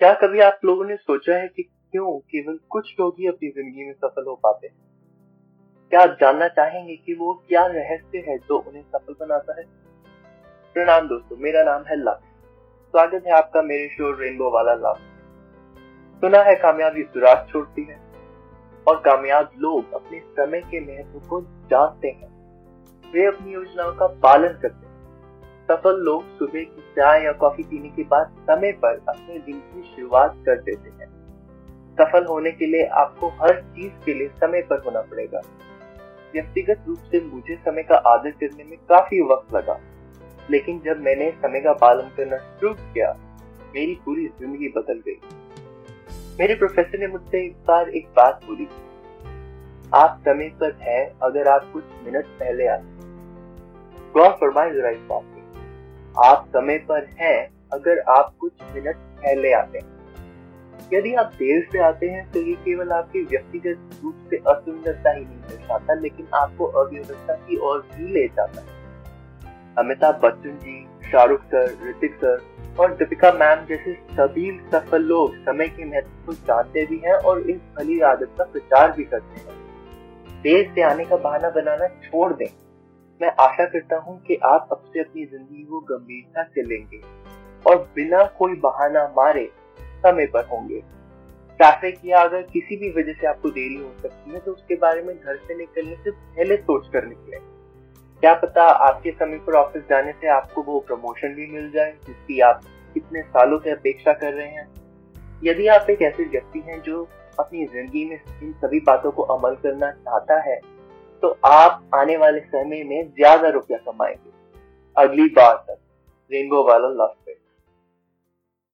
क्या कभी आप लोगों ने सोचा है कि क्यों केवल कुछ लोग ही अपनी ज़िंदगी में सफल हो पाते हैं? क्या आप जानना चाहेंगे कि वो क्या रहस्य है जो उन्हें सफल बनाता है? प्रणाम दोस्तों, मेरा नाम है लक्ष्य। स्वागत है आपका मेरे शो रेनबो वाला लाभ सुना है कामयाबी सुराग छोड़ती है और कामयाब लोग अपने समय के महत्व को जानते हैं। वे अपनी योजनाओं का पालन करते हैं। सफल लोग सुबह की चाय या कॉफ़ी पीने के बाद समय पर अपने दिन की शुरुआत कर देते हैं। सफल होने के लिए आपको हर चीज़ के लिए समय पर होना पड़ेगा। व्यक्तिगत रूप से मुझे समय का आदर करने में काफ़ी वक्त लगा, लेकिन जब मैंने समय का पालन करना शुरू किया, मेरी पूरी ज़िंदगी बदल गई। मेरे प्रोफेसर ने मुझसे एक बार एक बात बोली, आप समय पर हैं अगर आप कुछ मिनट पहले आते गौर फरमाए जरा इस बात आप समय पर हैं अगर आप कुछ मिनट पहले आते हैं। यदि आप देर से आते हैं तो ये केवल आपके व्यक्तिगत रूप से असुंदरता ही नहीं दर्शाता, लेकिन आपको अव्यवस्था की ओर भी ले जाता है। अमिताभ बच्चन जी, शाहरुख सर, ऋतिक सर और दीपिका मैम जैसे सभी सफल लोग समय के महत्व को जानते भी हैं और इस भली आदत का प्रचार भी करते हैं। देर से आने का बहाना बनाना छोड़ दें। मैं आशा करता हूँ कि आप अब से अपनी ज़िंदगी को गंभीरता से लेंगे और बिना कोई बहाना मारे समय पर होंगे। ट्रैफ़िक या अगर किसी भी वजह से आपको देरी हो सकती है तो उसके बारे में घर से निकलने से पहले सोच कर निकले। क्या पता आपके समय पर ऑफ़िस जाने से आपको वो प्रमोशन भी मिल जाए, जिसकी आप कितने सालों से अपेक्षा कर रहे हैं। यदि आप एक ऐसे व्यक्ति हैं जो अपनी ज़िंदगी में इन सभी बातों को अमल करना चाहता है तो आप आने वाले समय में ज़्यादा रुपया कमाएँगे। अगली बार तक। रेनबो वाला लव